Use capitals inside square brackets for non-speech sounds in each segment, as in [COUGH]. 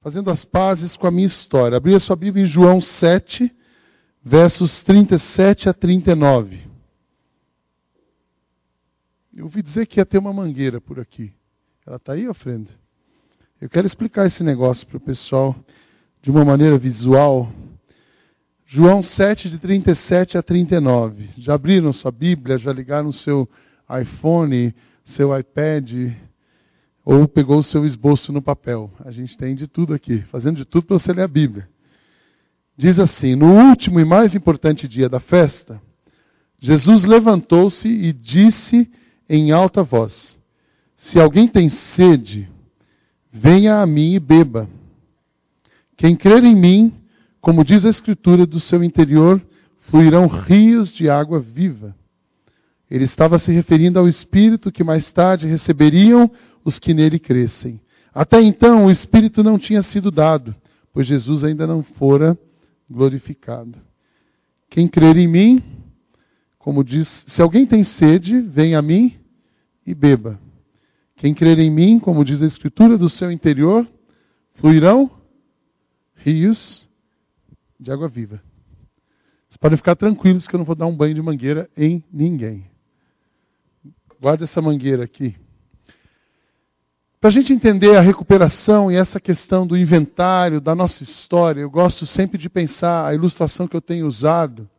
fazendo as pazes com a minha história. Abri a sua Bíblia em João 7, versos 37 a 39. Eu ouvi dizer que ia ter uma mangueira por aqui. Ela está aí, ofrenda? Eu quero explicar esse negócio para o pessoal de uma maneira visual. João 7, de 37 a 39. Já abriram sua Bíblia? Já ligaram seu iPhone, seu iPad? Ou pegou o seu esboço no papel? A gente tem de tudo aqui, fazendo de tudo para você ler a Bíblia. Diz assim: No último e mais importante dia da festa, Jesus levantou-se e disse em alta voz: Se alguém tem sede, Venha a mim e beba. Quem crer em mim, como diz a Escritura, do seu interior fluirão rios de água viva. Ele estava se referindo ao Espírito que mais tarde receberiam os que nele crescem. Até então, o Espírito não tinha sido dado, pois Jesus ainda não fora glorificado. Quem crer em mim, como diz, se alguém tem sede, venha a mim e beba. Quem crer em mim, como diz a Escritura, do seu interior fluirão rios de água viva. Vocês podem ficar tranquilos que eu não vou dar um banho de mangueira em ninguém. Guarde essa mangueira aqui. Para a gente entender a recuperação e essa questão do inventário da nossa história, eu gosto sempre de pensar a ilustração que eu tenho usado,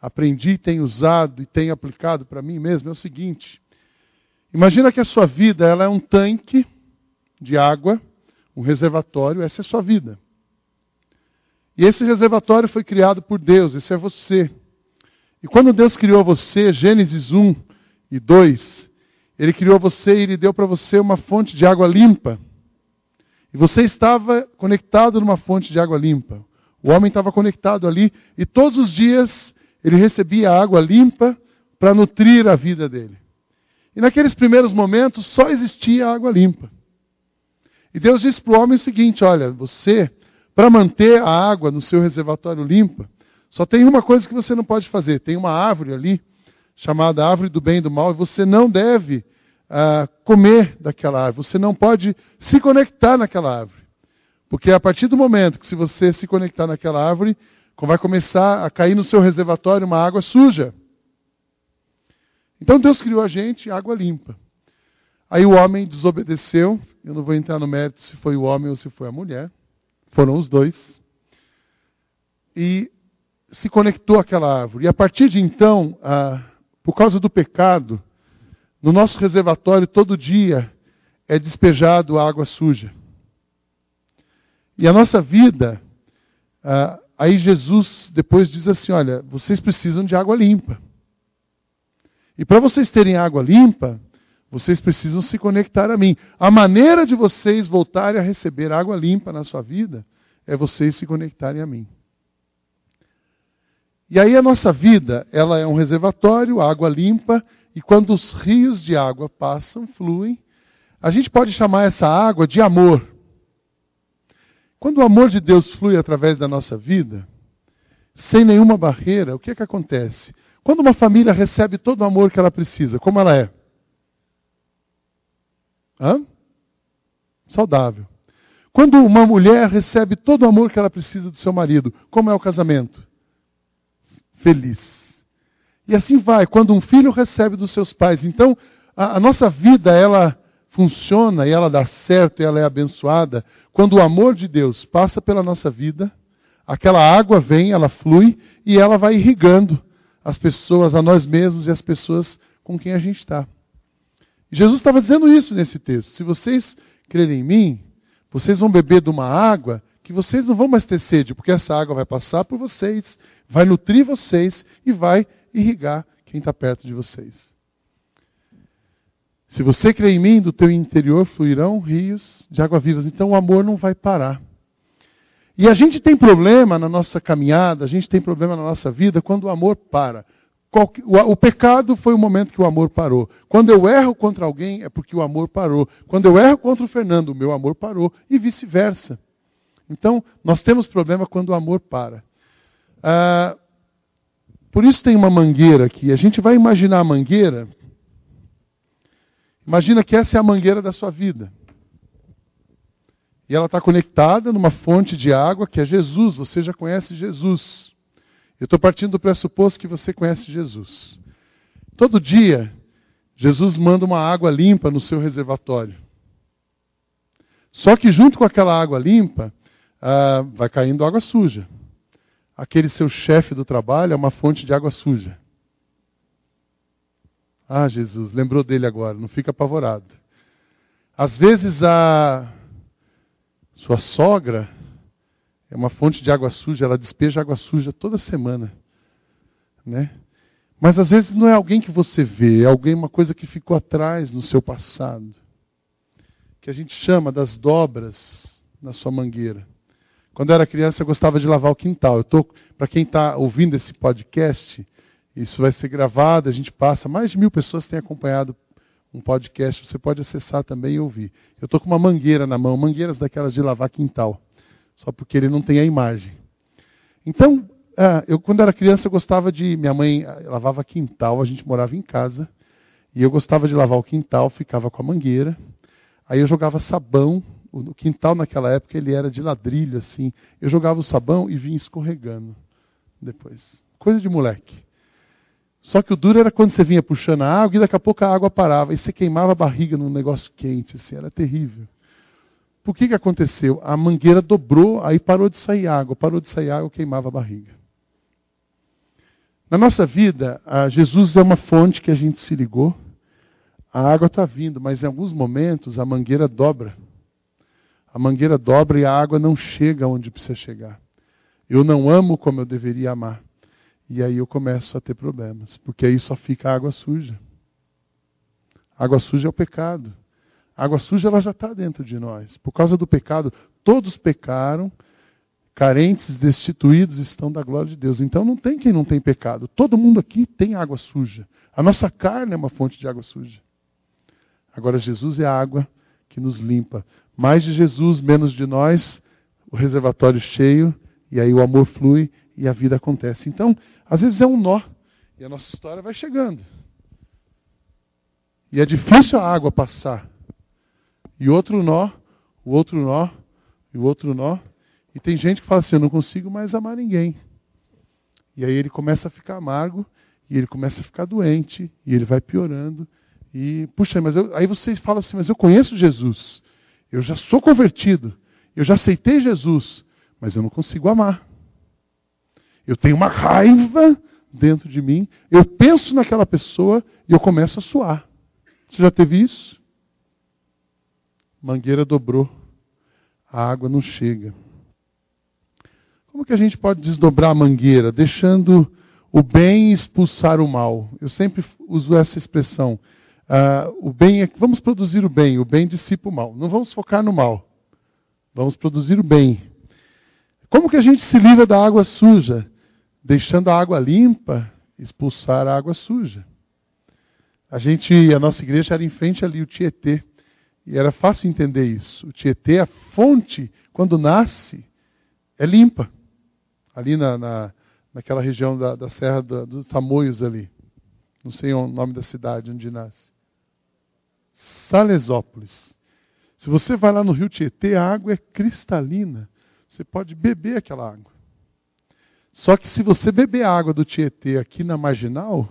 aprendi, tenho usado e tenho aplicado para mim mesmo, é o seguinte. Imagina que a sua vida ela é um tanque de água, um reservatório, essa é a sua vida. E esse reservatório foi criado por Deus, esse é você. E quando Deus criou você, Gênesis 1 e 2, Ele criou você e Ele deu para você uma fonte de água limpa. E você estava conectado numa fonte de água limpa. O homem estava conectado ali e todos os dias ele recebia água limpa para nutrir a vida dele. E naqueles primeiros momentos só existia água limpa. E Deus disse para o homem o seguinte: olha, você, para manter a água no seu reservatório limpa, só tem uma coisa que você não pode fazer: tem uma árvore ali, chamada árvore do bem e do mal, e você não deve uh, comer daquela árvore, você não pode se conectar naquela árvore. Porque a partir do momento que se você se conectar naquela árvore, vai começar a cair no seu reservatório uma água suja. Então Deus criou a gente água limpa. Aí o homem desobedeceu. Eu não vou entrar no mérito se foi o homem ou se foi a mulher. Foram os dois. E se conectou àquela árvore. E a partir de então, ah, por causa do pecado, no nosso reservatório todo dia é despejado água suja. E a nossa vida, ah, aí Jesus depois diz assim: olha, vocês precisam de água limpa. E para vocês terem água limpa, vocês precisam se conectar a mim. A maneira de vocês voltarem a receber água limpa na sua vida é vocês se conectarem a mim. E aí a nossa vida, ela é um reservatório, água limpa, e quando os rios de água passam, fluem, a gente pode chamar essa água de amor. Quando o amor de Deus flui através da nossa vida, sem nenhuma barreira, o que é que acontece? Quando uma família recebe todo o amor que ela precisa, como ela é? Hã? Saudável. Quando uma mulher recebe todo o amor que ela precisa do seu marido, como é o casamento? Feliz. E assim vai, quando um filho recebe dos seus pais. Então, a, a nossa vida, ela funciona e ela dá certo e ela é abençoada quando o amor de Deus passa pela nossa vida, aquela água vem, ela flui e ela vai irrigando as pessoas, a nós mesmos e as pessoas com quem a gente está. Jesus estava dizendo isso nesse texto. Se vocês crerem em mim, vocês vão beber de uma água que vocês não vão mais ter sede, porque essa água vai passar por vocês, vai nutrir vocês e vai irrigar quem está perto de vocês. Se você crer em mim, do teu interior fluirão rios de água vivas. Então o amor não vai parar. E a gente tem problema na nossa caminhada, a gente tem problema na nossa vida quando o amor para. O pecado foi o momento que o amor parou. Quando eu erro contra alguém, é porque o amor parou. Quando eu erro contra o Fernando, o meu amor parou. E vice-versa. Então, nós temos problema quando o amor para. Ah, por isso tem uma mangueira aqui. A gente vai imaginar a mangueira. Imagina que essa é a mangueira da sua vida. E ela está conectada numa fonte de água que é Jesus. Você já conhece Jesus. Eu estou partindo do pressuposto que você conhece Jesus. Todo dia, Jesus manda uma água limpa no seu reservatório. Só que junto com aquela água limpa, ah, vai caindo água suja. Aquele seu chefe do trabalho é uma fonte de água suja. Ah, Jesus, lembrou dele agora, não fica apavorado. Às vezes a sua sogra é uma fonte de água suja, ela despeja água suja toda semana, né? Mas às vezes não é alguém que você vê, é alguém uma coisa que ficou atrás no seu passado, que a gente chama das dobras na sua mangueira. Quando eu era criança, eu gostava de lavar o quintal. Eu tô, para quem está ouvindo esse podcast, isso vai ser gravado, a gente passa. Mais de mil pessoas têm acompanhado um podcast, você pode acessar também e ouvir. Eu estou com uma mangueira na mão, mangueiras daquelas de lavar quintal só porque ele não tem a imagem. Então, é, eu quando era criança eu gostava de, minha mãe eh, lavava quintal, a gente morava em casa, e eu gostava de lavar o quintal, ficava com a mangueira, aí eu jogava sabão, o quintal naquela época ele era de ladrilho assim, eu jogava o sabão e vinha escorregando depois. Coisa de moleque. Só que o duro era quando você vinha puxando a água e daqui a pouco a água parava e você queimava a barriga num negócio quente, assim, era terrível. Por que, que aconteceu? A mangueira dobrou, aí parou de sair água. Parou de sair água, queimava a barriga. Na nossa vida, Jesus é uma fonte que a gente se ligou. A água está vindo, mas em alguns momentos a mangueira dobra. A mangueira dobra e a água não chega onde precisa chegar. Eu não amo como eu deveria amar. E aí eu começo a ter problemas, porque aí só fica água suja. Água suja é o pecado. A água suja ela já está dentro de nós. Por causa do pecado, todos pecaram, carentes, destituídos estão da glória de Deus. Então não tem quem não tem pecado. Todo mundo aqui tem água suja. A nossa carne é uma fonte de água suja. Agora Jesus é a água que nos limpa. Mais de Jesus, menos de nós, o reservatório cheio, e aí o amor flui e a vida acontece. Então, às vezes é um nó, e a nossa história vai chegando. E é difícil a água passar. E outro nó, o outro nó, e o outro nó. E tem gente que fala assim: eu não consigo mais amar ninguém. E aí ele começa a ficar amargo, e ele começa a ficar doente, e ele vai piorando. E, puxa, mas eu, aí vocês falam assim: mas eu conheço Jesus, eu já sou convertido, eu já aceitei Jesus, mas eu não consigo amar. Eu tenho uma raiva dentro de mim, eu penso naquela pessoa e eu começo a suar. Você já teve isso? mangueira dobrou, a água não chega. Como que a gente pode desdobrar a mangueira, deixando o bem expulsar o mal? Eu sempre uso essa expressão. Uh, o bem é, vamos produzir o bem, o bem dissipa o mal. Não vamos focar no mal. Vamos produzir o bem. Como que a gente se livra da água suja? Deixando a água limpa expulsar a água suja. A gente, a nossa igreja era em frente ali o Tietê. E era fácil entender isso. O Tietê, a fonte, quando nasce, é limpa. Ali na, na naquela região da, da Serra dos Tamoios ali. Não sei o nome da cidade onde nasce. Salesópolis. Se você vai lá no rio Tietê, a água é cristalina. Você pode beber aquela água. Só que se você beber a água do Tietê aqui na marginal,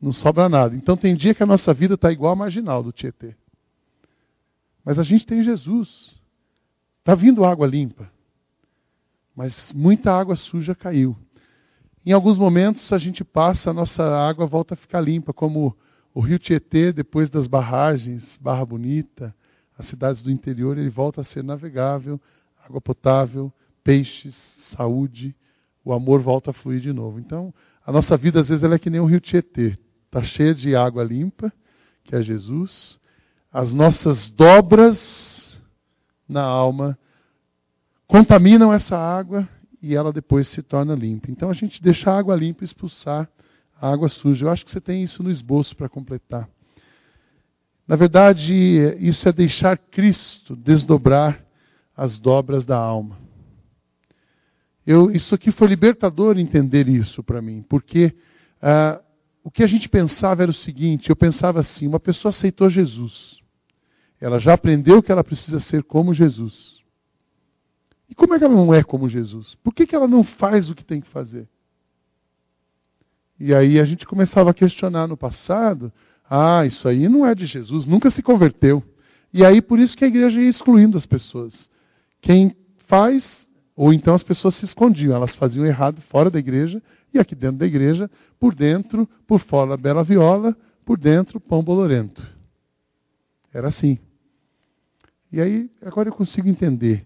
não sobra nada. Então tem dia que a nossa vida está igual a marginal do Tietê. Mas a gente tem Jesus. Está vindo água limpa. Mas muita água suja caiu. Em alguns momentos a gente passa, a nossa água volta a ficar limpa, como o rio Tietê, depois das barragens, Barra Bonita, as cidades do interior, ele volta a ser navegável, água potável, peixes, saúde, o amor volta a fluir de novo. Então, a nossa vida às vezes ela é que nem o rio Tietê. Está cheia de água limpa, que é Jesus. As nossas dobras na alma contaminam essa água e ela depois se torna limpa. Então a gente deixa a água limpa expulsar a água suja. Eu acho que você tem isso no esboço para completar. Na verdade, isso é deixar Cristo desdobrar as dobras da alma. Eu, isso aqui foi libertador entender isso para mim, porque uh, o que a gente pensava era o seguinte: eu pensava assim, uma pessoa aceitou Jesus. Ela já aprendeu que ela precisa ser como Jesus. E como é que ela não é como Jesus? Por que, que ela não faz o que tem que fazer? E aí a gente começava a questionar no passado: ah, isso aí não é de Jesus, nunca se converteu. E aí por isso que a igreja ia excluindo as pessoas. Quem faz, ou então as pessoas se escondiam, elas faziam errado fora da igreja e aqui dentro da igreja, por dentro, por fora, bela viola, por dentro, pão bolorento. Era assim. E aí, agora eu consigo entender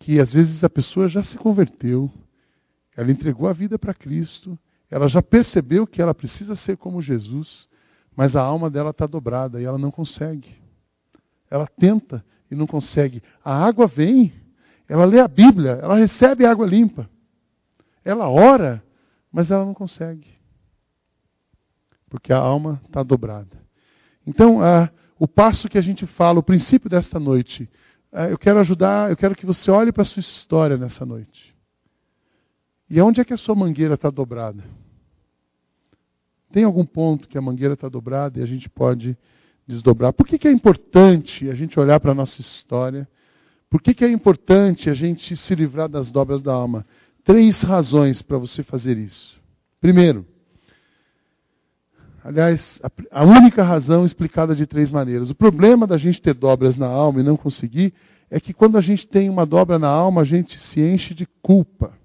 que às vezes a pessoa já se converteu, ela entregou a vida para Cristo, ela já percebeu que ela precisa ser como Jesus, mas a alma dela está dobrada e ela não consegue. Ela tenta e não consegue. A água vem, ela lê a Bíblia, ela recebe água limpa. Ela ora, mas ela não consegue. Porque a alma está dobrada. Então, o passo que a gente fala, o princípio desta noite, uh, eu quero ajudar, eu quero que você olhe para a sua história nessa noite. E onde é que a sua mangueira está dobrada? Tem algum ponto que a mangueira está dobrada e a gente pode desdobrar? Por que, que é importante a gente olhar para a nossa história? Por que, que é importante a gente se livrar das dobras da alma? Três razões para você fazer isso. Primeiro, aliás, a, a única razão explicada de três maneiras. O problema da gente ter dobras na alma e não conseguir é que quando a gente tem uma dobra na alma, a gente se enche de culpa.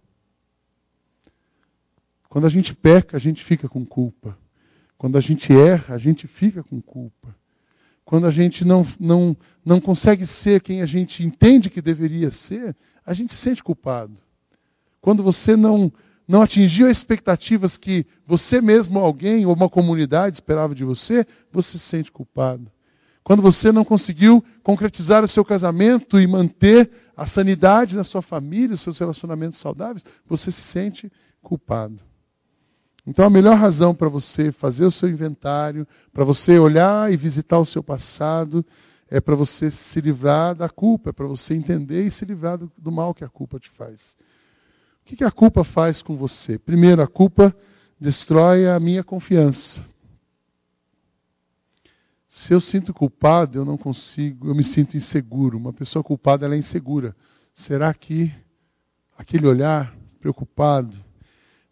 Quando a gente peca, a gente fica com culpa. Quando a gente erra, a gente fica com culpa. Quando a gente não, não, não consegue ser quem a gente entende que deveria ser, a gente se sente culpado. Quando você não, não atingiu as expectativas que você mesmo, alguém ou uma comunidade esperava de você, você se sente culpado. Quando você não conseguiu concretizar o seu casamento e manter a sanidade na sua família, os seus relacionamentos saudáveis, você se sente culpado. Então, a melhor razão para você fazer o seu inventário, para você olhar e visitar o seu passado, é para você se livrar da culpa, é para você entender e se livrar do, do, mal que a culpa te faz. O que, que a culpa faz com você? Primeiro, a culpa destrói a minha confiança. Se eu sinto culpado, eu não consigo, eu me sinto inseguro. Uma pessoa culpada ela é insegura. Será que aquele olhar preocupado,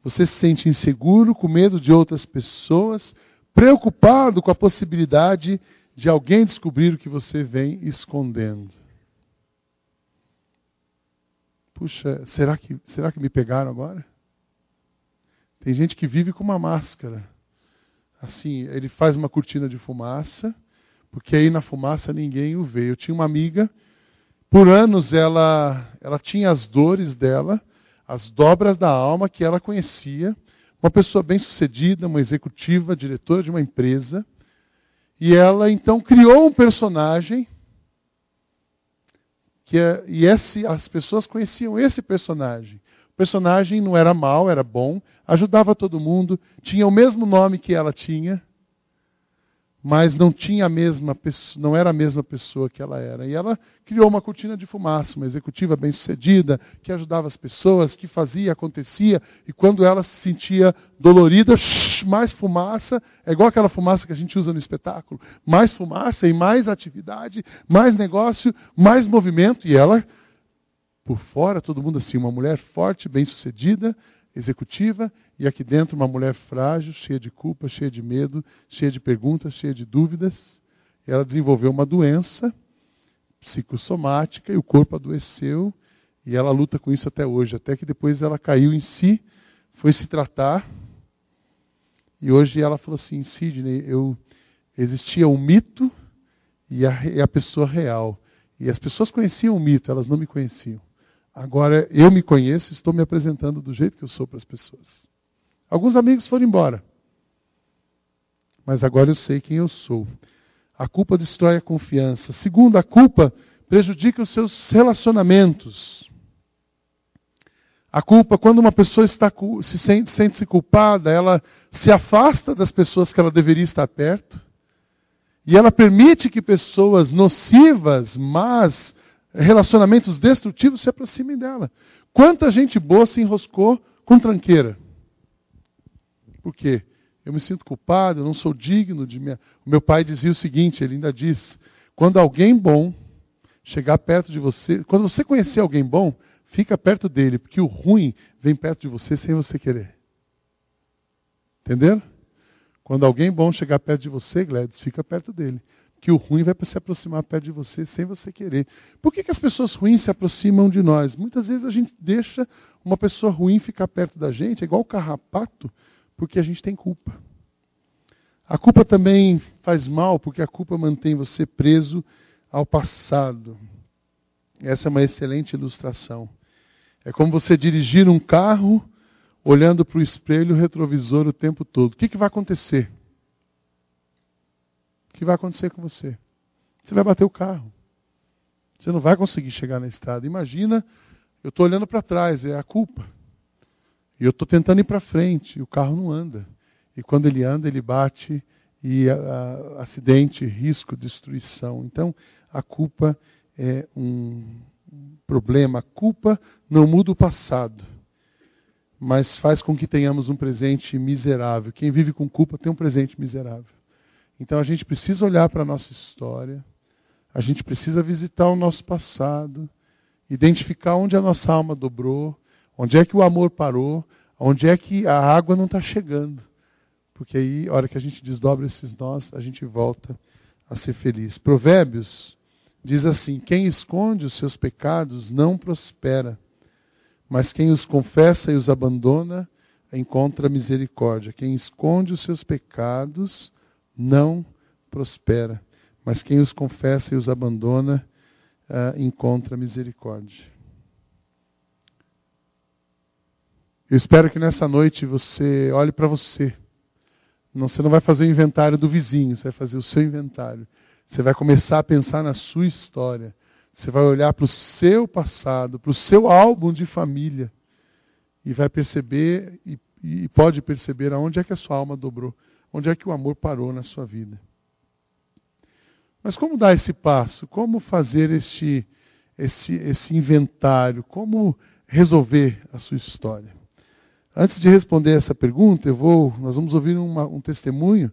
você se sente inseguro, com medo de outras pessoas, preocupado com a possibilidade de alguém descobrir o que você vem escondendo. Puxa, será que, será que me pegaram agora? Tem gente que vive com uma máscara. Assim, ele faz uma cortina de fumaça, porque aí na fumaça ninguém o vê. Eu tinha uma amiga, por anos ela, ela tinha as dores dela, as dobras da alma que ela conhecia, uma pessoa bem-sucedida, uma executiva, diretora de uma empresa, e ela então criou um personagem que é, e esse, as pessoas conheciam esse personagem. O personagem não era mal, era bom, ajudava todo mundo, tinha o mesmo nome que ela tinha, mas não tinha a mesma não era a mesma pessoa que ela era. E ela criou uma cortina de fumaça, uma executiva bem-sucedida, que ajudava as pessoas, que fazia, acontecia, e quando ela se sentia dolorida, shh, mais fumaça, é igual aquela fumaça que a gente usa no espetáculo, mais fumaça e mais atividade, mais negócio, mais movimento, e ela por fora, todo mundo assim, uma mulher forte, bem-sucedida, executiva, e aqui dentro uma mulher frágil, cheia de culpa, cheia de medo, cheia de perguntas, cheia de dúvidas. Ela desenvolveu uma doença psicossomática e o corpo adoeceu e ela luta com isso até hoje, até que depois ela caiu em si, foi se tratar e hoje ela falou assim, Sidney, eu existia um mito e a, e a pessoa real. E as pessoas conheciam o mito, elas não me conheciam. Agora eu me conheço estou me apresentando do jeito que eu sou para as pessoas. Alguns amigos foram embora. Mas agora eu sei quem eu sou. A culpa destrói a confiança. Segundo, a culpa prejudica os seus relacionamentos. A culpa, quando uma pessoa está, se sente, sente-se culpada, ela se afasta das pessoas que ela deveria estar perto. E ela permite que pessoas nocivas, mas relacionamentos destrutivos se aproximem dela. Quanta gente boa se enroscou com tranqueira. Por quê? Eu me sinto culpado, eu não sou digno de minha. O meu pai dizia o seguinte: ele ainda diz, Quando alguém bom chegar perto de você, quando você conhecer alguém bom, fica perto dele, porque o ruim vem perto de você sem você querer. Entenderam? Quando alguém bom chegar perto de você, Gladys, fica perto dele. Que o ruim vai se aproximar perto de você sem você querer. Por que, que as pessoas ruins se aproximam de nós? Muitas vezes a gente deixa uma pessoa ruim ficar perto da gente, é igual o carrapato, porque a gente tem culpa. A culpa também faz mal, porque a culpa mantém você preso ao passado. Essa é uma excelente ilustração. É como você dirigir um carro olhando para o espelho retrovisor o tempo todo. O que, que vai acontecer? O que vai acontecer com você? Você vai bater o carro. Você não vai conseguir chegar na estrada. Imagina, eu estou olhando para trás, é a culpa. E eu estou tentando ir para frente, e o carro não anda. E quando ele anda, ele bate e a, a, acidente, risco, destruição. Então, a culpa é um problema. A culpa não muda o passado, mas faz com que tenhamos um presente miserável. Quem vive com culpa tem um presente miserável. Então, a gente precisa olhar para a nossa história, a gente precisa visitar o nosso passado, identificar onde a nossa alma dobrou, onde é que o amor parou, onde é que a água não está chegando porque aí, a hora que a gente desdobra esses nós, a gente volta a ser feliz. Provérbios diz assim: quem esconde os seus pecados não prospera, mas quem os confessa e os abandona encontra misericórdia. Quem esconde os seus pecados não prospera, mas quem os confessa e os abandona uh, encontra misericórdia. Eu espero que nessa noite você olhe para você não, você não vai fazer o inventário do vizinho, você vai fazer o seu inventário. Você vai começar a pensar na sua história. Você vai olhar para o seu passado, para o seu álbum de família. E vai perceber, e, e pode perceber aonde é que a sua alma dobrou, onde é que o amor parou na sua vida. Mas como dar esse passo? Como fazer este, esse, esse inventário? Como resolver a sua história? Antes de responder essa pergunta, eu vou, nós vamos ouvir uma, um testemunho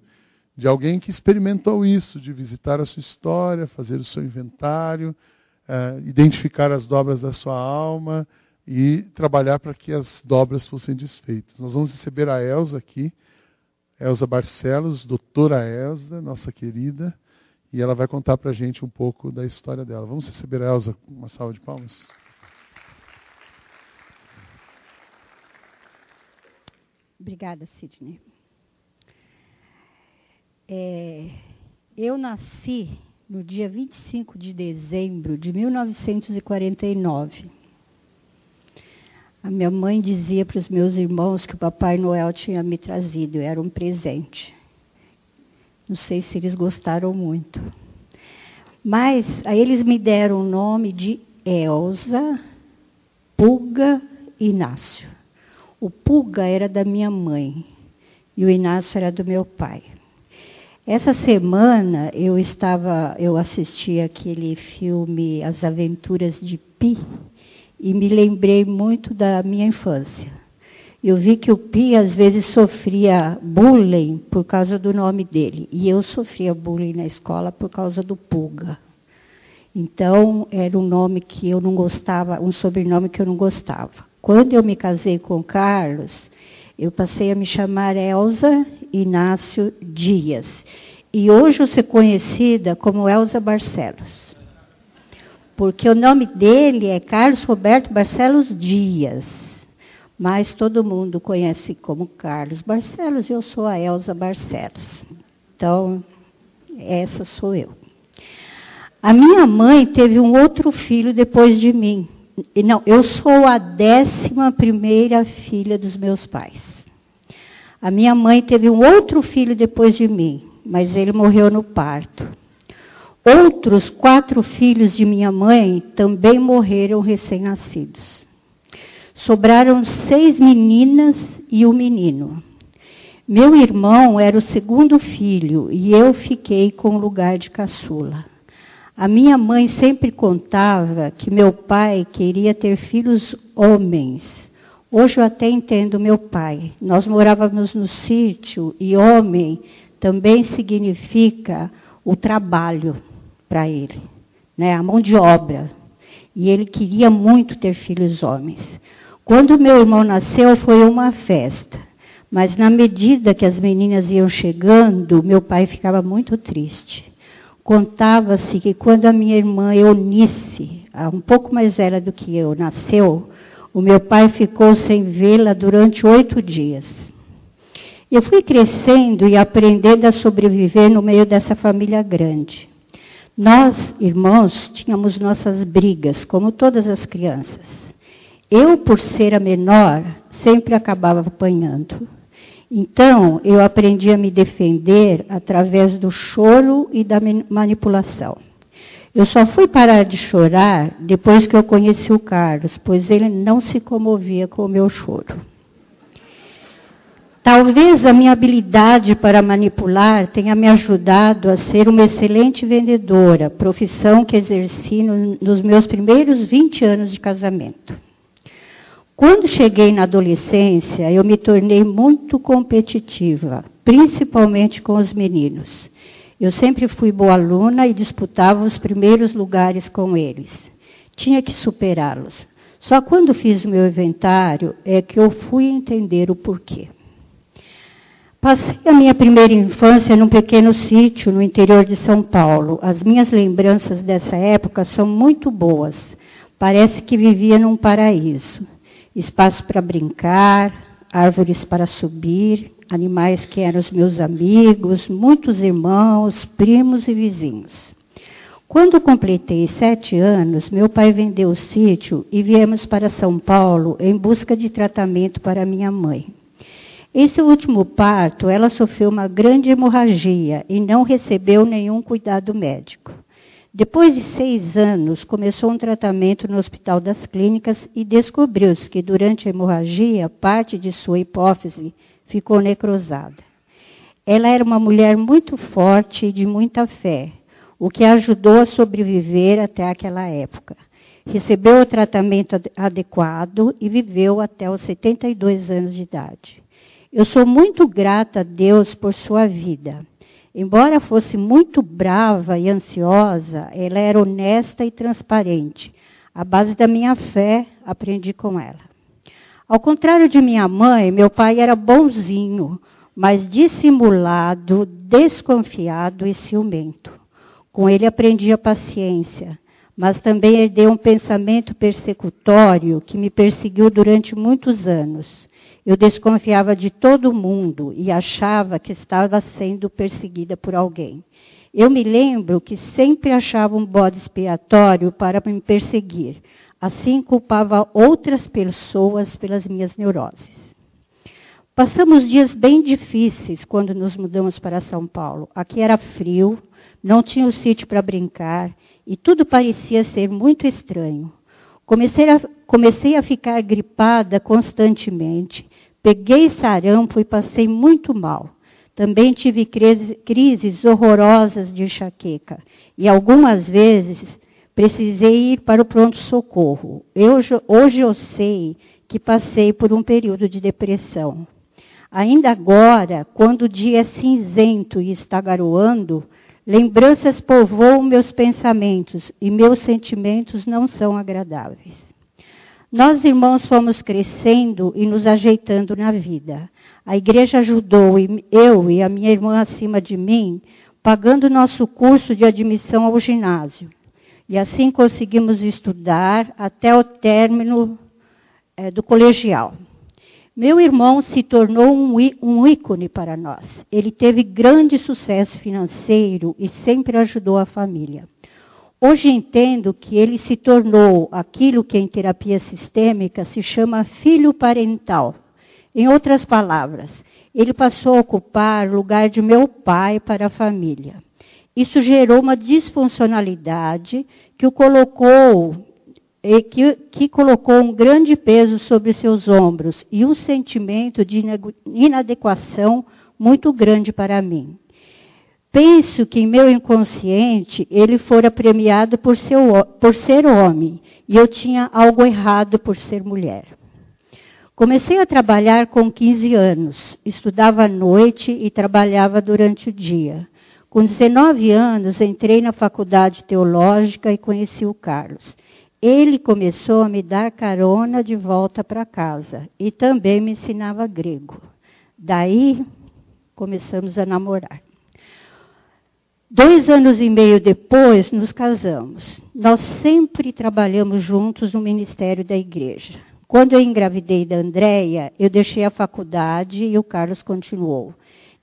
de alguém que experimentou isso, de visitar a sua história, fazer o seu inventário, uh, identificar as dobras da sua alma e trabalhar para que as dobras fossem desfeitas. Nós vamos receber a Elza aqui, Elza Barcelos, doutora Elza, nossa querida, e ela vai contar para a gente um pouco da história dela. Vamos receber a Elza com uma salva de palmas? Obrigada, Sidney. É, eu nasci no dia 25 de dezembro de 1949. A minha mãe dizia para os meus irmãos que o Papai Noel tinha me trazido, era um presente. Não sei se eles gostaram muito. Mas aí eles me deram o nome de Elsa Pulga Inácio. O Puga era da minha mãe e o Inácio era do meu pai. Essa semana eu estava, eu assisti aquele filme As Aventuras de Pi e me lembrei muito da minha infância. Eu vi que o Pi às vezes sofria bullying por causa do nome dele e eu sofria bullying na escola por causa do Puga. Então era um nome que eu não gostava, um sobrenome que eu não gostava. Quando eu me casei com Carlos, eu passei a me chamar Elza Inácio Dias. E hoje eu sou conhecida como Elza Barcelos. Porque o nome dele é Carlos Roberto Barcelos Dias. Mas todo mundo conhece como Carlos Barcelos e eu sou a Elza Barcelos. Então, essa sou eu. A minha mãe teve um outro filho depois de mim, não, eu sou a décima primeira filha dos meus pais. A minha mãe teve um outro filho depois de mim, mas ele morreu no parto. Outros quatro filhos de minha mãe também morreram recém-nascidos. Sobraram seis meninas e um menino. Meu irmão era o segundo filho e eu fiquei com o lugar de caçula. A minha mãe sempre contava que meu pai queria ter filhos homens. Hoje eu até entendo meu pai. Nós morávamos no sítio e homem também significa o trabalho. para ele, né? a mão de obra. E ele queria muito ter filhos homens. Quando meu irmão nasceu, foi uma festa. Mas na medida que as meninas iam chegando, meu pai ficava muito triste. Contava-se que quando a minha irmã Eunice, um pouco mais velha do que eu, nasceu, o meu pai ficou sem vê-la durante oito dias. Eu fui crescendo e aprendendo a sobreviver no meio dessa família grande. Nós, irmãos, tínhamos nossas brigas, como todas as crianças. Eu, por ser a menor, sempre acabava apanhando. Então, eu aprendi a me defender através do choro e da manipulação. Eu só fui parar de chorar depois que eu conheci o Carlos, pois ele não se comovia com o meu choro. Talvez a minha habilidade para manipular tenha me ajudado a ser uma excelente vendedora, profissão que exerci no, nos meus primeiros 20 anos de casamento. Quando cheguei na adolescência, eu me tornei muito competitiva, principalmente com os meninos. Eu sempre fui boa aluna e disputava os primeiros lugares com eles. Tinha que superá-los. Só quando fiz o meu inventário é que eu fui entender o porquê. Passei a minha primeira infância num pequeno sítio no interior de São Paulo. As minhas lembranças dessa época são muito boas. Parece que vivia num paraíso. Espaço para brincar, árvores para subir, animais que eram os meus amigos, muitos irmãos, primos e vizinhos. Quando completei sete anos, meu pai vendeu o sítio e viemos para São Paulo em busca de tratamento para minha mãe. Esse último parto, ela sofreu uma grande hemorragia e não recebeu nenhum cuidado médico. Depois de seis anos, começou um tratamento no Hospital das Clínicas e descobriu-se que durante a hemorragia, parte de sua hipófise ficou necrosada. Ela era uma mulher muito forte e de muita fé, o que a ajudou a sobreviver até aquela época. Recebeu o tratamento adequado e viveu até os 72 anos de idade. Eu sou muito grata a Deus por sua vida. Embora fosse muito brava e ansiosa, ela era honesta e transparente. A base da minha fé, aprendi com ela. Ao contrário de minha mãe, meu pai era bonzinho, mas dissimulado, desconfiado e ciumento. Com ele aprendi a paciência, mas também herdei um pensamento persecutório que me perseguiu durante muitos anos. Eu desconfiava de todo mundo e achava que estava sendo perseguida por alguém. Eu me lembro que sempre achava um bode expiatório para me perseguir. Assim culpava outras pessoas pelas minhas neuroses. Passamos dias bem difíceis quando nos mudamos para São Paulo. Aqui era frio, não tinha o sítio para brincar e tudo parecia ser muito estranho. Comecei a, comecei a ficar gripada constantemente Peguei sarampo e passei muito mal. Também tive crises horrorosas de enxaqueca. E algumas vezes precisei ir para o pronto-socorro. Hoje eu sei que passei por um período de depressão. Ainda agora, quando o dia é cinzento e está garoando, lembranças povoam meus pensamentos e meus sentimentos não são agradáveis. Nós, irmãos, fomos crescendo e nos ajeitando na vida. A igreja ajudou eu e a minha irmã acima de mim, pagando nosso curso de admissão ao ginásio. E assim conseguimos estudar até o término é, do colegial. Meu irmão se tornou um, um ícone para nós. Ele teve grande sucesso financeiro e sempre ajudou a família. Hoje entendo que ele se tornou aquilo que em terapia sistêmica se chama filho parental. Em outras palavras, ele passou a ocupar o lugar de meu pai para a família. Isso gerou uma disfuncionalidade que o colocou que, que, colocou um grande peso sobre seus ombros e um sentimento de inadequação muito grande para mim. Penso que em meu inconsciente ele fora premiado por, seu, por ser homem e eu tinha algo errado por ser mulher. Comecei a trabalhar com 15 anos. Estudava à noite e trabalhava durante o dia. Com 19 anos, entrei na faculdade teológica e conheci o Carlos. Ele começou a me dar carona de volta para casa e também me ensinava grego. Daí começamos a namorar. Dois anos e meio depois, nos casamos. Nós sempre trabalhamos juntos no ministério da igreja. Quando eu engravidei da Andréia, eu deixei a faculdade e o Carlos continuou.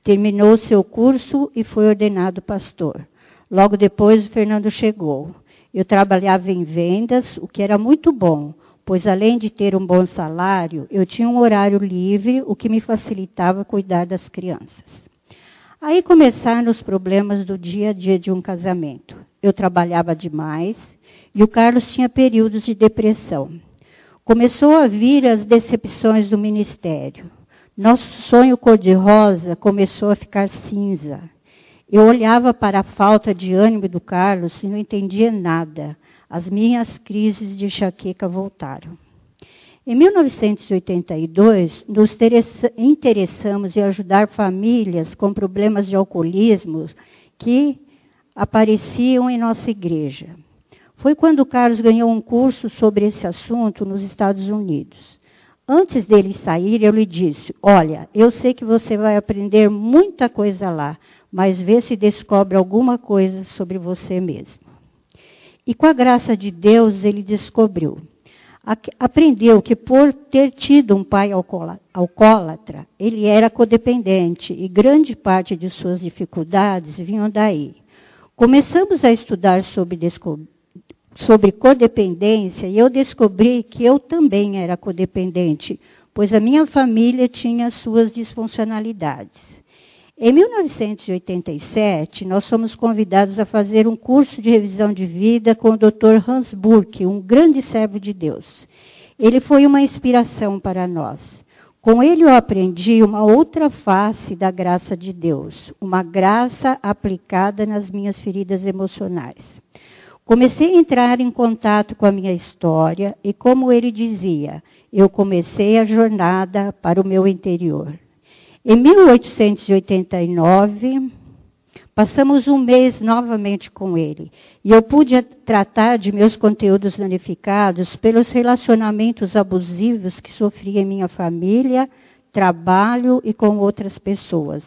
Terminou seu curso e foi ordenado pastor. Logo depois, o Fernando chegou. Eu trabalhava em vendas, o que era muito bom, pois além de ter um bom salário, eu tinha um horário livre, o que me facilitava cuidar das crianças. Aí começaram os problemas do dia a dia de um casamento. Eu trabalhava demais e o Carlos tinha períodos de depressão. Começou a vir as decepções do ministério. Nosso sonho cor-de-rosa começou a ficar cinza. Eu olhava para a falta de ânimo do Carlos e não entendia nada. As minhas crises de enxaqueca voltaram. Em 1982, nos interessamos em ajudar famílias com problemas de alcoolismo que apareciam em nossa igreja. Foi quando Carlos ganhou um curso sobre esse assunto nos Estados Unidos. Antes dele sair, eu lhe disse: Olha, eu sei que você vai aprender muita coisa lá, mas vê se descobre alguma coisa sobre você mesmo. E com a graça de Deus, ele descobriu aprendeu que por ter tido um pai alcoólatra, ele era codependente e grande parte de suas dificuldades vinham daí. Começamos a estudar sobre, sobre codependência e eu descobri que eu também era codependente, pois a minha família tinha suas disfuncionalidades. Em 1987, nós fomos convidados a fazer um curso de revisão de vida com o Dr. Hans Burke, um grande servo de Deus. Ele foi uma inspiração para nós. Com ele eu aprendi uma outra face da graça de Deus, uma graça aplicada nas minhas feridas emocionais. Comecei a entrar em contato com a minha história e, como ele dizia, eu comecei a jornada para o meu interior. Em 1889, passamos um mês novamente com ele. E eu pude tratar de meus conteúdos danificados pelos relacionamentos abusivos que sofri em minha família, trabalho e com outras pessoas.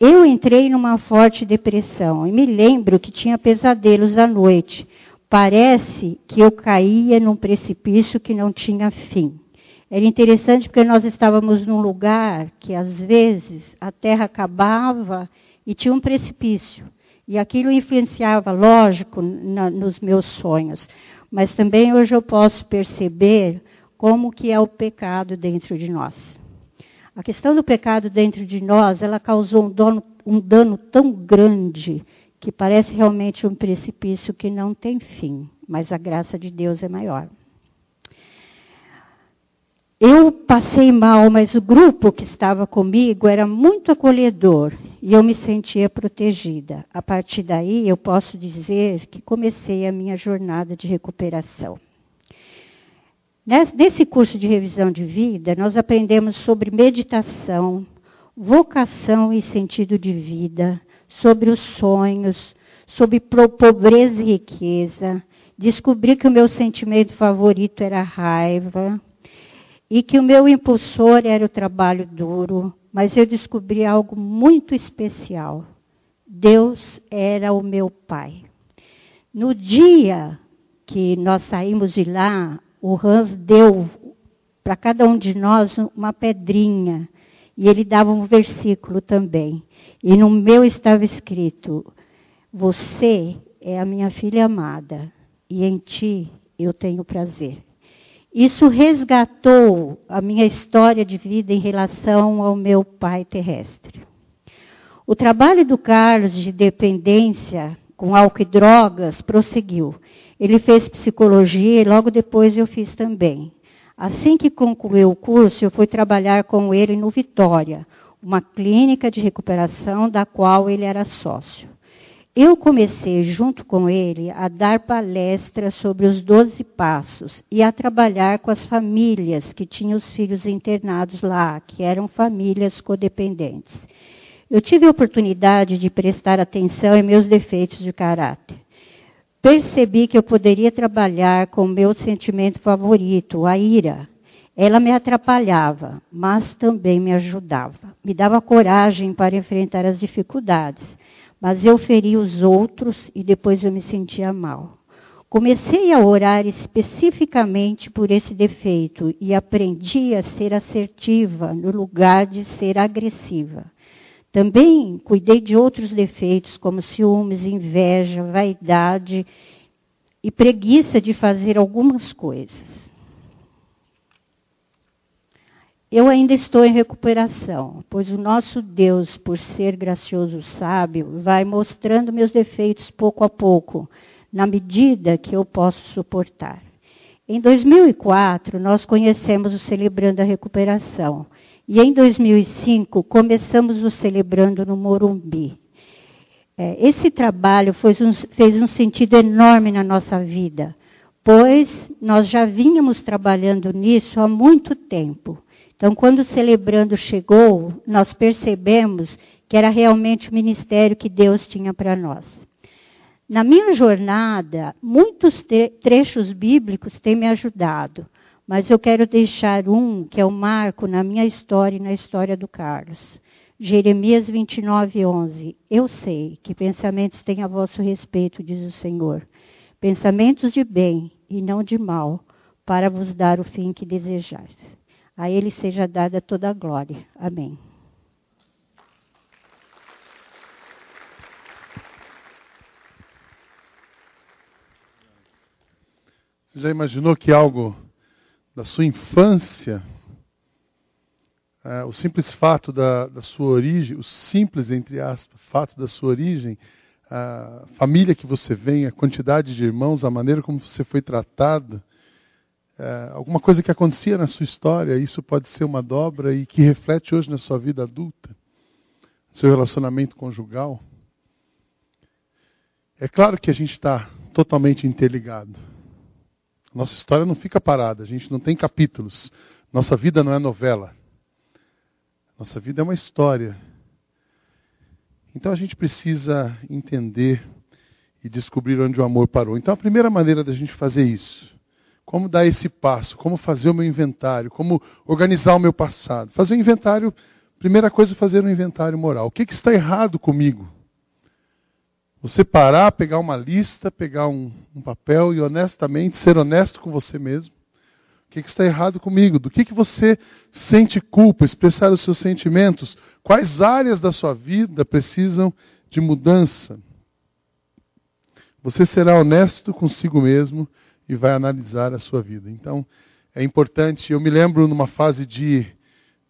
Eu entrei numa forte depressão e me lembro que tinha pesadelos à noite. Parece que eu caía num precipício que não tinha fim. Era interessante porque nós estávamos num lugar que às vezes a terra acabava e tinha um precipício. E aquilo influenciava, lógico, na, nos meus sonhos. Mas também hoje eu posso perceber como que é o pecado dentro de nós. A questão do pecado dentro de nós, ela causou um, um dano tão grande que parece realmente um precipício que não tem fim, mas a graça de Deus é maior. Eu passei mal, mas o grupo que estava comigo era muito acolhedor e eu me sentia protegida. A partir daí, eu posso dizer que comecei a minha jornada de recuperação. Nesse curso de revisão de vida, nós aprendemos sobre meditação, vocação e sentido de vida, sobre os sonhos, sobre pobreza e riqueza. Descobri que o meu sentimento favorito era a raiva, e que o meu impulsor era o trabalho duro, mas eu descobri algo muito especial. Deus era o meu pai. No dia que nós saímos de lá, o Hans deu para cada um de nós uma pedrinha. E ele dava um versículo também. E no meu estava escrito: Você é a minha filha amada, e em ti eu tenho prazer. Isso resgatou a minha história de vida em relação ao meu pai terrestre. O trabalho do Carlos de dependência com álcool e drogas prosseguiu. Ele fez psicologia e logo depois eu fiz também. Assim que concluiu o curso, eu fui trabalhar com ele no Vitória, uma clínica de recuperação da qual ele era sócio. Eu comecei, junto com ele, a dar palestras sobre os doze passos e a trabalhar com as famílias que tinham os filhos internados lá, que eram famílias codependentes. Eu tive a oportunidade de prestar atenção em meus defeitos de caráter. Percebi que eu poderia trabalhar com meu sentimento favorito, a ira. Ela me atrapalhava, mas também me ajudava. Me dava coragem para enfrentar as dificuldades. Mas eu feria os outros e depois eu me sentia mal. Comecei a orar especificamente por esse defeito e aprendi a ser assertiva no lugar de ser agressiva. Também cuidei de outros defeitos, como ciúmes, inveja, vaidade e preguiça de fazer algumas coisas. Eu ainda estou em recuperação, pois o nosso Deus, por ser gracioso sábio, vai mostrando meus defeitos pouco a pouco na medida que eu posso suportar. Em 2004, nós conhecemos o Celebrando a Recuperação. E em 2005, começamos o Celebrando no Morumbi. É, esse trabalho um, fez um sentido enorme na nossa vida, pois nós já vínhamos trabalhando nisso há muito tempo. Então, quando o Celebrando chegou, nós percebemos que era realmente o ministério que Deus tinha para nós. Na minha jornada, muitos trechos bíblicos têm me ajudado, mas eu quero deixar um que é o marco na minha história e na história do Carlos. Jeremias 29, 11. Eu sei que pensamentos têm a vosso respeito, diz o Senhor. Pensamentos de bem e não de mal, para vos dar o fim que desejais. A Ele seja dada toda a glória. Amém. Você já imaginou que algo da sua infância, é, o simples fato da, da, sua origem, o simples, entre aspas, fato da sua origem, a família que você vem, a quantidade de irmãos, a maneira como você foi tratado, é, alguma coisa que acontecia na sua história, isso pode ser uma dobra e que reflete hoje na sua vida adulta, seu relacionamento conjugal. É claro que a gente está totalmente interligado. Nossa história não fica parada, a gente não tem capítulos. Nossa vida não é novela. Nossa vida é uma história. Então a gente precisa entender e descobrir onde o amor parou. Então a primeira maneira da gente fazer isso, como dar esse passo, como fazer o meu inventário, como organizar o meu passado. Fazer o um inventário, primeira coisa, fazer um inventário moral. O que, que está errado comigo? Você parar, pegar uma lista, pegar um, um papel e honestamente ser honesto com você mesmo. O que, que está errado comigo? Do que, que você sente culpa? Expressar os seus sentimentos. Quais áreas da sua vida precisam de mudança? Você será honesto consigo mesmo e vai analisar a sua vida. Então, é importante. Eu me lembro numa fase de,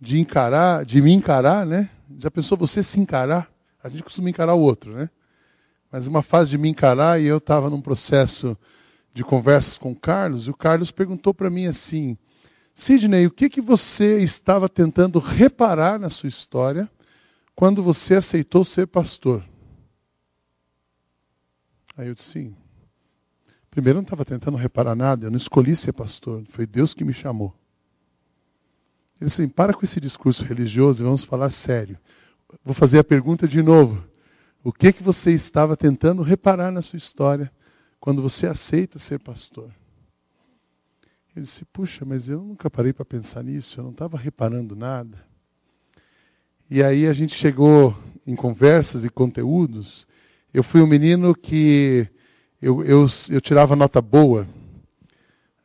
de encarar, de me encarar, né? Já pensou você se encarar? A gente costuma encarar o outro, né? mas uma fase de me encarar e eu estava num processo de conversas com o Carlos, e o Carlos perguntou para mim assim: Sidney, o que, que você estava tentando reparar na sua história quando você aceitou ser pastor? Aí eu disse: sim. Primeiro, eu não estava tentando reparar nada, eu não escolhi ser pastor, foi Deus que me chamou. Ele disse assim: para com esse discurso religioso e vamos falar sério. Vou fazer a pergunta de novo. O que que você estava tentando reparar na sua história quando você aceita ser pastor? Ele disse: Puxa, mas eu nunca parei para pensar nisso, eu não estava reparando nada. E aí a gente chegou em conversas e conteúdos. Eu fui um menino que eu, eu, eu tirava nota boa.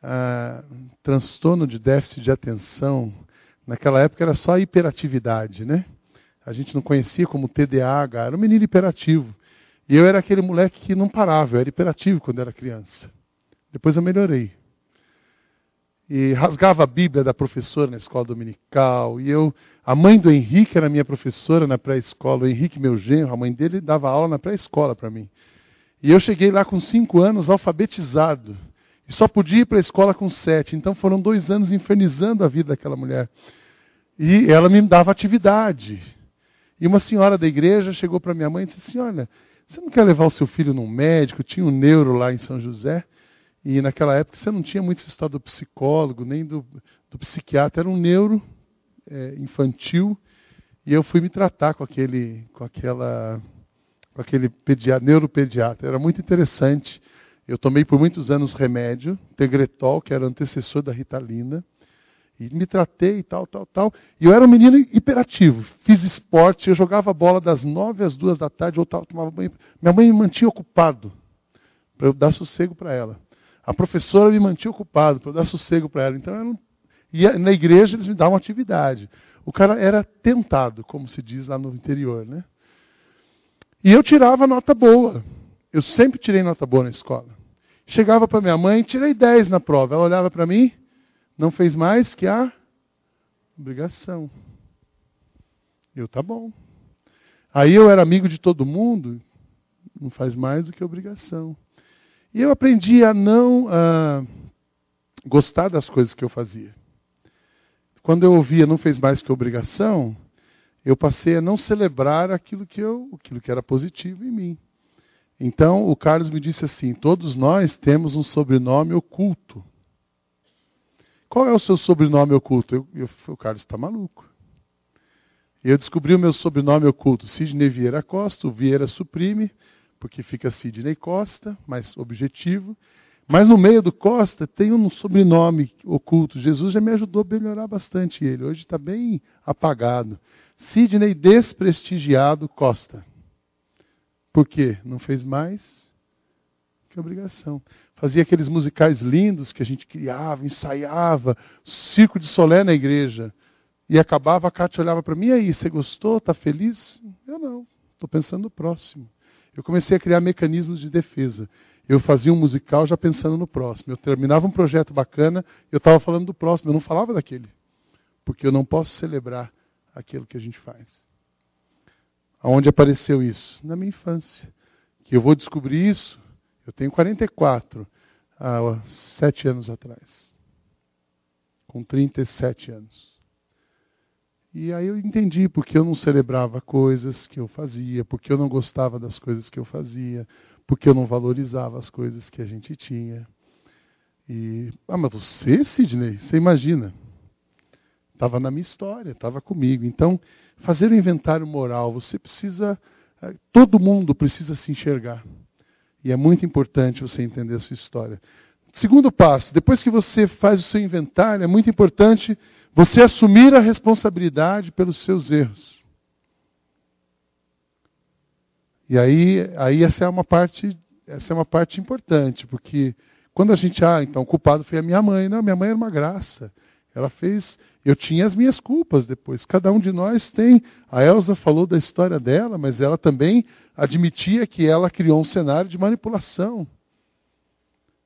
Ah, transtorno de déficit de atenção. Naquela época era só hiperatividade, né? a gente não conhecia como TDAH, era um menino hiperativo. E eu era aquele moleque que não parava, eu era hiperativo quando era criança. Depois eu melhorei. E rasgava a Bíblia da professora na escola dominical. E eu, a mãe do Henrique era minha professora na pré-escola. O Henrique, meu genro, a mãe dele dava aula na pré-escola para mim. E eu cheguei lá com cinco anos, alfabetizado. E só podia ir para a escola com sete. Então foram dois anos infernizando a vida daquela mulher. E ela me dava atividade. E uma senhora da igreja chegou para minha mãe e disse assim: Olha, você não quer levar o seu filho num médico? Tinha um neuro lá em São José. E naquela época você não tinha muito esse estado do psicólogo, nem do, do psiquiatra. Era um neuro é, infantil. E eu fui me tratar com aquele, com aquela, com aquele pediatra, neuropediatra. Era muito interessante. Eu tomei por muitos anos remédio, Tegretol, que era antecessor da Ritalina. E me tratei e tal, tal, tal. E eu era um menino hiperativo. Fiz esporte, eu jogava bola das nove às duas da tarde, eu tomava banho. Minha mãe me mantinha ocupado, para eu dar sossego para ela. A professora me mantinha ocupado, para eu dar sossego para ela. Então, eu não... e na igreja eles me davam atividade. O cara era tentado, como se diz lá no interior, né? E eu tirava nota boa. Eu sempre tirei nota boa na escola. Chegava para minha mãe, tirei 10 na prova. Ela olhava para mim, não fez mais que a obrigação. Eu, tá bom. Aí eu era amigo de todo mundo, não faz mais do que obrigação. E eu aprendi a não uh, gostar das coisas que eu fazia. Quando eu ouvia não fez mais que obrigação, eu passei a não celebrar aquilo que eu, aquilo que era positivo em mim. Então o Carlos me disse assim: todos nós temos um sobrenome oculto. Qual é o seu sobrenome oculto? Eu, eu, o Carlos está maluco. Eu descobri o meu sobrenome oculto, Sidney Vieira Costa, o Vieira suprime, porque fica Sidney Costa, mais objetivo. Mas no meio do Costa tem um sobrenome oculto. Jesus já me ajudou a melhorar bastante ele. Hoje está bem apagado. Sidney Desprestigiado Costa. Por quê? Não fez mais que obrigação fazia aqueles musicais lindos que a gente criava, ensaiava, circo de solé na igreja. E acabava, a Cátia olhava para mim, e aí, você gostou? Está feliz? Eu não, estou pensando no próximo. Eu comecei a criar mecanismos de defesa. Eu fazia um musical já pensando no próximo. Eu terminava um projeto bacana, eu estava falando do próximo, eu não falava daquele. Porque eu não posso celebrar aquilo que a gente faz. Aonde apareceu isso? Na minha infância. Que eu vou descobrir isso eu tenho 44 há sete anos atrás. Com 37 anos. E aí eu entendi porque eu não celebrava coisas que eu fazia, porque eu não gostava das coisas que eu fazia, porque eu não valorizava as coisas que a gente tinha. E, ah, mas você, Sidney, você imagina? Estava na minha história, estava comigo. Então, fazer o um inventário moral, você precisa, eh, todo mundo precisa se enxergar. E é muito importante você entender a sua história. Segundo passo, depois que você faz o seu inventário, é muito importante você assumir a responsabilidade pelos seus erros. E aí, aí essa é uma parte, essa é uma parte importante, porque quando a gente, ah, então o culpado foi a minha mãe, não, minha mãe era uma graça. Ela fez, eu tinha as minhas culpas depois. Cada um de nós tem. A Elsa falou da história dela, mas ela também admitia que ela criou um cenário de manipulação.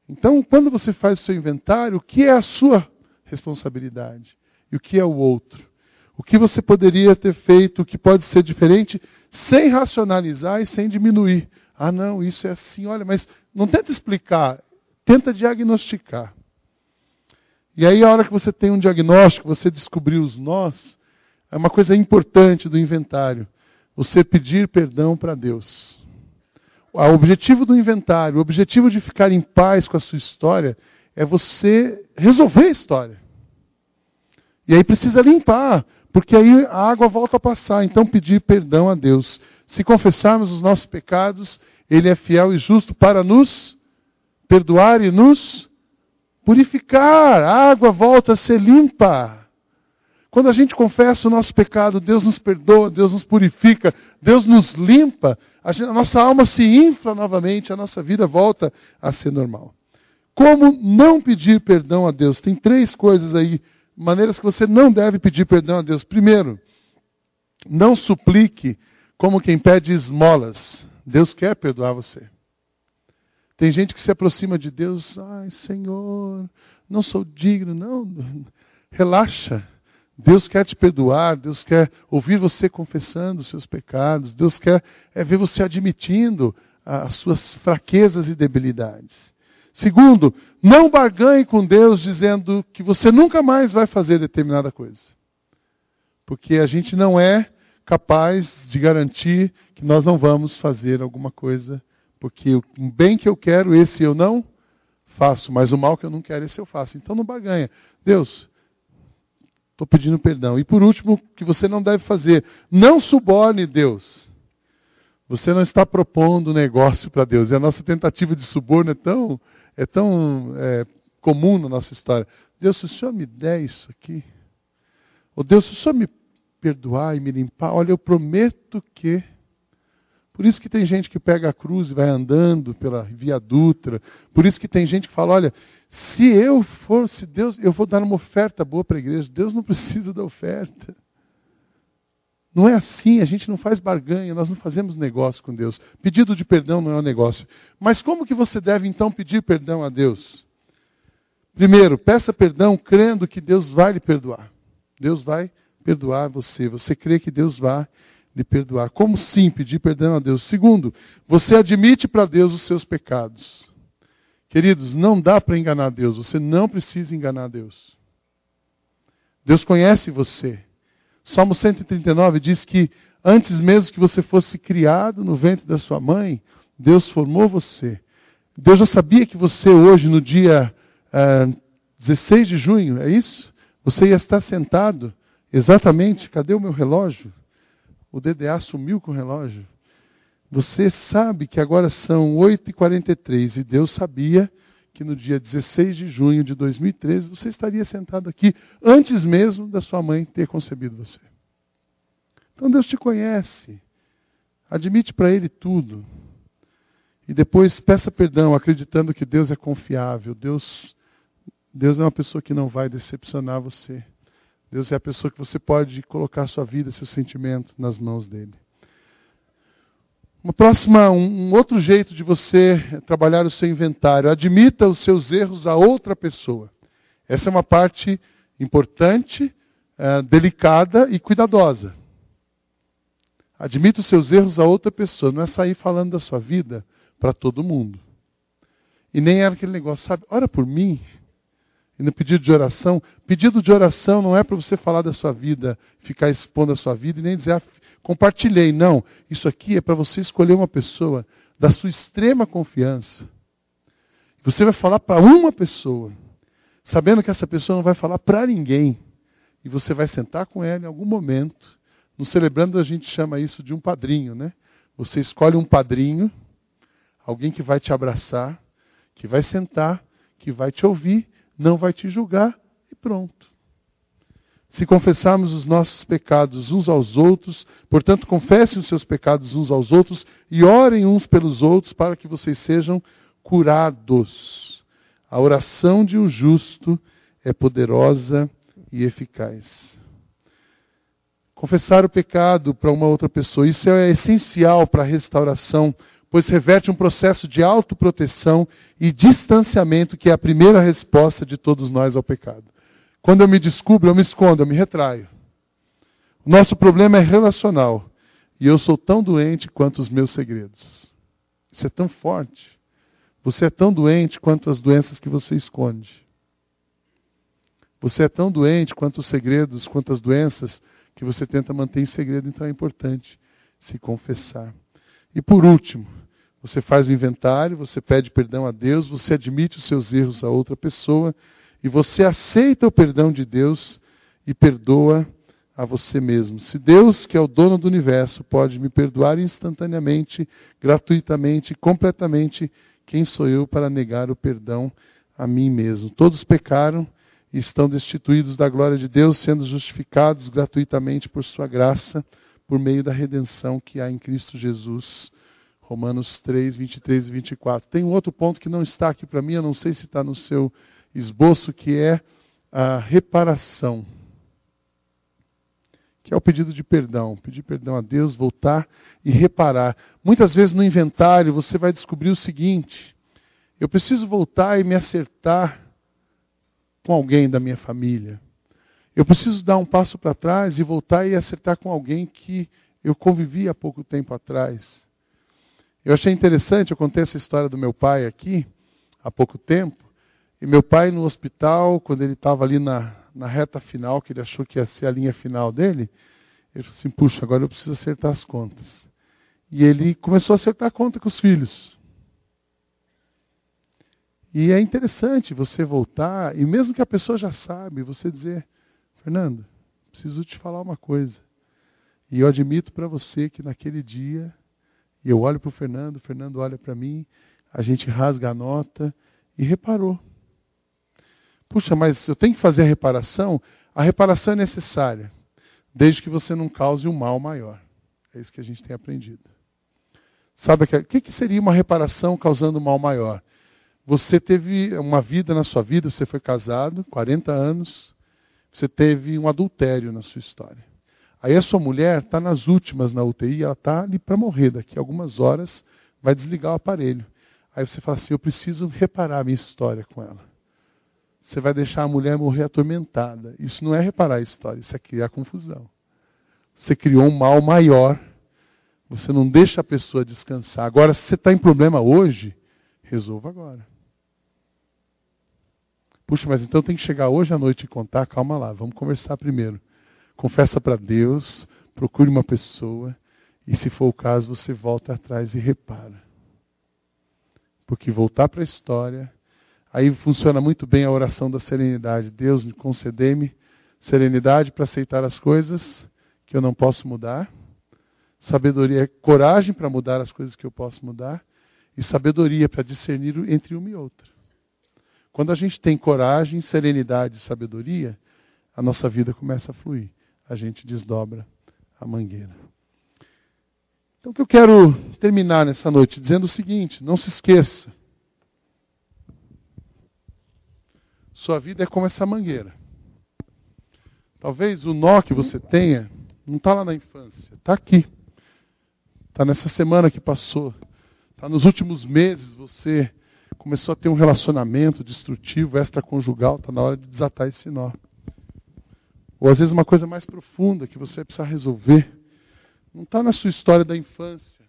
Então, quando você faz o seu inventário, o que é a sua responsabilidade e o que é o outro? O que você poderia ter feito, o que pode ser diferente, sem racionalizar e sem diminuir. Ah, não, isso é assim, olha, mas não tenta explicar, tenta diagnosticar. E aí, a hora que você tem um diagnóstico, você descobriu os nós, é uma coisa importante do inventário você pedir perdão para Deus. O objetivo do inventário, o objetivo de ficar em paz com a sua história, é você resolver a história. E aí precisa limpar, porque aí a água volta a passar. Então pedir perdão a Deus. Se confessarmos os nossos pecados, Ele é fiel e justo para nos perdoar e nos purificar. A água volta a ser limpa. Quando a gente confessa o nosso pecado, Deus nos perdoa, Deus nos purifica, Deus nos limpa, a, gente, a nossa alma se infla novamente, a nossa vida volta a ser normal. Como não pedir perdão a Deus? Tem três coisas aí, maneiras que você não deve pedir perdão a Deus. Primeiro, não suplique como quem pede esmolas. Deus quer perdoar você. Tem gente que se aproxima de Deus, ai Senhor, não sou digno, não. Relaxa. Deus quer te perdoar, Deus quer ouvir você confessando os seus pecados, Deus quer é, ver você admitindo as suas fraquezas e debilidades. Segundo, não barganhe com Deus dizendo que você nunca mais vai fazer determinada coisa. Porque a gente não é capaz de garantir que nós não vamos fazer alguma coisa, porque o bem que eu quero, esse eu não faço, mas o mal que eu não quero, esse eu faço. Então não barganha. Deus, Estou pedindo perdão. E por último, que você não deve fazer, não suborne Deus. Você não está propondo negócio para Deus. E a nossa tentativa de suborno é tão, é tão é, comum na nossa história. Deus, se o Senhor me der isso aqui, ou Deus, se o Senhor me perdoar e me limpar, olha, eu prometo que. Por isso que tem gente que pega a cruz e vai andando pela via Dutra. Por isso que tem gente que fala, olha, se eu for, se Deus, eu vou dar uma oferta boa para a igreja. Deus não [LAUGHS] precisa da oferta. Não é assim, a gente não faz barganha, nós não fazemos negócio com Deus. Pedido de perdão não é um negócio. Mas como que você deve então pedir perdão a Deus? Primeiro, peça perdão crendo que Deus vai lhe perdoar. Deus vai perdoar você. Você crê que Deus vai lhe perdoar. Como sim pedir perdão a Deus? Segundo, você admite para Deus os seus pecados. Queridos, não dá para enganar Deus, você não precisa enganar Deus. Deus conhece você. Salmo 139 diz que antes mesmo que você fosse criado no ventre da sua mãe, Deus formou você. Deus já sabia que você hoje, no dia uh, eh, 16 de junho, é isso? Você ia estar sentado exatamente. Cadê o meu relógio? O DDA sumiu com o relógio. Você sabe que agora são 8h43 e Deus sabia que no dia 16 de junho de 2013 você estaria sentado aqui antes mesmo da sua mãe ter concebido você. Então Deus te conhece. Admite para Ele tudo. E depois peça perdão, acreditando que Deus é confiável. Deus, Deus é uma pessoa que não vai decepcionar você. Deus é a pessoa que você pode colocar sua vida, seu sentimento nas mãos dele. Uma próxima, um, outro jeito de você trabalhar o seu inventário. Admita os seus erros a outra pessoa. Essa é uma parte importante, é, delicada e cuidadosa. Admita os seus erros a outra pessoa. Não é sair falando da sua vida para todo mundo. E nem era aquele negócio, sabe? Ora por mim. E no pedido de oração. Pedido de oração não é para você falar da sua vida, ficar expondo a sua vida e nem dizer, ah, compartilhei. Não. Isso aqui é para você escolher uma pessoa da sua extrema confiança. Você vai falar para uma pessoa, sabendo que essa pessoa não vai falar para ninguém. E você vai sentar com ela em algum momento. No celebrando a gente chama isso de um padrinho, né? Você escolhe um padrinho, alguém que vai te abraçar, que vai sentar, que vai te ouvir, não vai te julgar e pronto se confessarmos os nossos pecados uns aos outros, portanto, confessem os seus pecados uns aos outros e orem uns pelos outros para que vocês sejam curados. A oração de um justo é poderosa e eficaz. Confessar o pecado para uma outra pessoa, isso é essencial para a restauração, pois reverte um processo de autoproteção e distanciamento que é a primeira resposta de todos nós ao pecado. Quando eu me descubro, eu me escondo, eu me retraio. O nosso problema é relacional. E eu sou tão doente quanto os meus segredos. Isso é tão forte. Você é tão doente quanto as doenças que você esconde. Você é tão doente quanto os segredos, quanto as doenças que você tenta manter em segredo. Então é importante se confessar. E por último, você faz o inventário, você pede perdão a Deus, você admite os seus erros a outra pessoa e você aceita o perdão de Deus e perdoa a você mesmo. Se Deus, que é o dono do universo, pode me perdoar instantaneamente, gratuitamente, completamente, quem sou eu para negar o perdão a mim mesmo? Todos pecaram e estão destituídos da glória de Deus, sendo justificados gratuitamente por sua graça, por meio da redenção que há em Cristo Jesus. Romanos 3, 23 e 24. Tem um outro ponto que não está aqui para mim, eu não sei se está no seu esboço que é a reparação, que é o pedido de perdão, pedir perdão a Deus, voltar e reparar. Muitas vezes no inventário você vai descobrir o seguinte: eu preciso voltar e me acertar com alguém da minha família. Eu preciso dar um passo para trás e voltar e acertar com alguém que eu convivi há pouco tempo atrás. Eu achei interessante, eu contei essa história do meu pai aqui, há pouco tempo, e meu pai no hospital, quando ele estava ali na, na reta final, que ele achou que ia ser a linha final dele, ele falou assim: puxa, agora eu preciso acertar as contas. E ele começou a acertar a conta com os filhos. E é interessante você voltar, e mesmo que a pessoa já sabe, você dizer: Fernando, preciso te falar uma coisa. E eu admito para você que naquele dia, eu olho para o Fernando, o Fernando olha para mim, a gente rasga a nota e reparou. Puxa, mas eu tenho que fazer a reparação? A reparação é necessária, desde que você não cause um mal maior. É isso que a gente tem aprendido. Sabe o que, que seria uma reparação causando um mal maior? Você teve uma vida na sua vida, você foi casado, 40 anos, você teve um adultério na sua história. Aí a sua mulher está nas últimas na UTI, ela está ali para morrer, daqui a algumas horas vai desligar o aparelho. Aí você fala assim: eu preciso reparar a minha história com ela. Você vai deixar a mulher morrer atormentada. Isso não é reparar a história, isso é criar confusão. Você criou um mal maior. Você não deixa a pessoa descansar. Agora, se você está em problema hoje, resolva agora. Puxa, mas então tem que chegar hoje à noite e contar? Calma lá, vamos conversar primeiro. Confessa para Deus, procure uma pessoa e, se for o caso, você volta atrás e repara. Porque voltar para a história, aí funciona muito bem a oração da serenidade. Deus me concedei-me serenidade para aceitar as coisas que eu não posso mudar, sabedoria, coragem para mudar as coisas que eu posso mudar e sabedoria para discernir entre uma e outra. Quando a gente tem coragem, serenidade e sabedoria, a nossa vida começa a fluir. A gente desdobra a mangueira. Então, o que eu quero terminar nessa noite dizendo o seguinte: não se esqueça. Sua vida é como essa mangueira. Talvez o nó que você tenha não está lá na infância, está aqui. Está nessa semana que passou. Está nos últimos meses você começou a ter um relacionamento destrutivo, extraconjugal, está na hora de desatar esse nó. Ou às vezes uma coisa mais profunda que você vai precisar resolver. Não está na sua história da infância,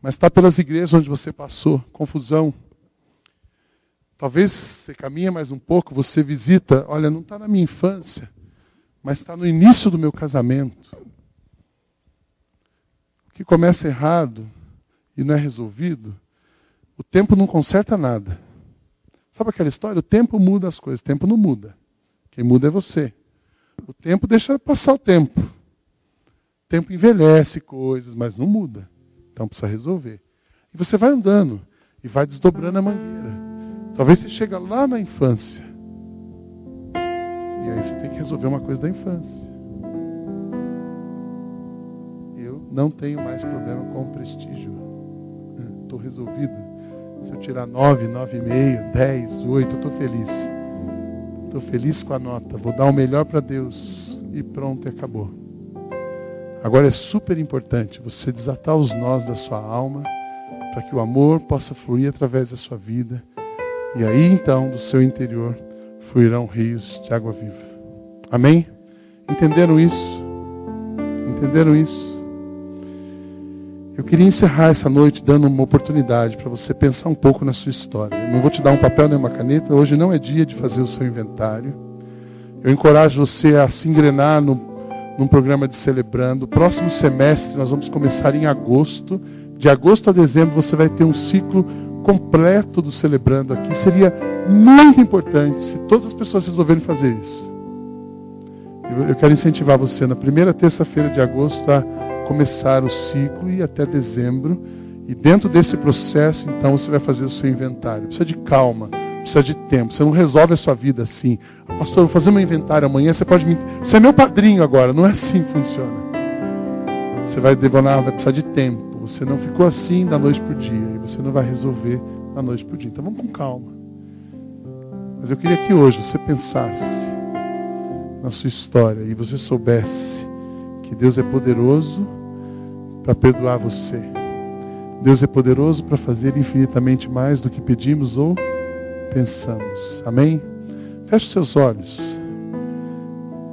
mas está pelas igrejas onde você passou, confusão. Talvez você caminha mais um pouco, você visita, olha, não está na minha infância, mas está no início do meu casamento. O que começa errado e não é resolvido, o tempo não conserta nada. Sabe aquela história? O tempo muda as coisas, o tempo não muda. Quem muda é você. O tempo deixa passar o tempo. O tempo envelhece coisas, mas não muda. Então precisa resolver. E você vai andando e vai desdobrando a mangueira. Talvez você chegue lá na infância. E aí você tem que resolver uma coisa da infância. Eu não tenho mais problema com o prestígio. Estou resolvido. Se eu tirar 9, 9,5, 10, 8, eu estou feliz. Estou feliz com a nota. Vou dar o melhor para Deus. E pronto, acabou. Agora é super importante você desatar os nós da sua alma para que o amor possa fluir através da sua vida. E aí então, do seu interior, fluirão rios de água viva. Amém? Entenderam isso? Entenderam isso? Eu queria encerrar essa noite dando uma oportunidade para você pensar um pouco na sua história. Eu não vou te dar um papel nem uma caneta, hoje não é dia de fazer o seu inventário. Eu encorajo você a se engrenar no, num programa de celebrando. Próximo semestre nós vamos começar em agosto. De agosto a dezembro você vai ter um ciclo completo do celebrando aqui. Seria muito importante se todas as pessoas resolverem fazer isso. Eu quero incentivar você na primeira terça-feira de agosto a começar o ciclo e até dezembro. E dentro desse processo, então, você vai fazer o seu inventário. Precisa de calma, precisa de tempo. Você não resolve a sua vida assim. Ah, pastor, vou fazer meu inventário amanhã. Você pode me. Você é meu padrinho agora. Não é assim que funciona. Você vai demorar, vai precisar de tempo. Você não ficou assim da noite para o dia. E você não vai resolver da noite para o dia. Então vamos com calma. Mas eu queria que hoje você pensasse na sua história e você soubesse que Deus é poderoso para perdoar você. Deus é poderoso para fazer infinitamente mais do que pedimos ou pensamos. Amém? Feche seus olhos.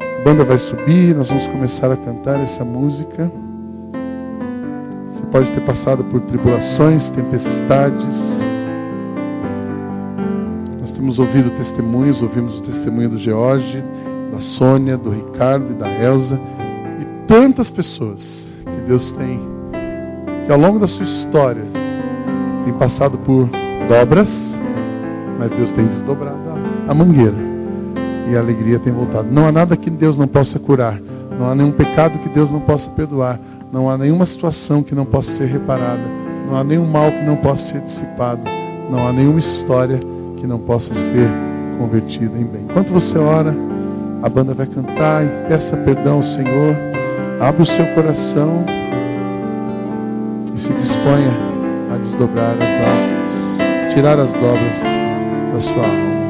A banda vai subir, nós vamos começar a cantar essa música. Você pode ter passado por tribulações, tempestades. Nós temos ouvido testemunhos, ouvimos o testemunho do George, da Sônia, do Ricardo e da Elsa tantas pessoas que Deus tem, que ao longo da sua história tem passado por dobras, mas Deus tem desdobrado a mangueira. e a alegria tem voltado. Não há nada que Deus não possa curar, não há nenhum pecado que Deus não possa perdoar, não há nenhuma situação que não possa ser reparada, não há nenhum mal que não possa ser dissipado, não há nenhuma história que não possa ser convertida em bem. Enquanto você ora, a banda vai cantar e peça perdão ao Senhor, abra o seu coração e se disponha a desdobrar as almas, tirar as dobras da sua alma.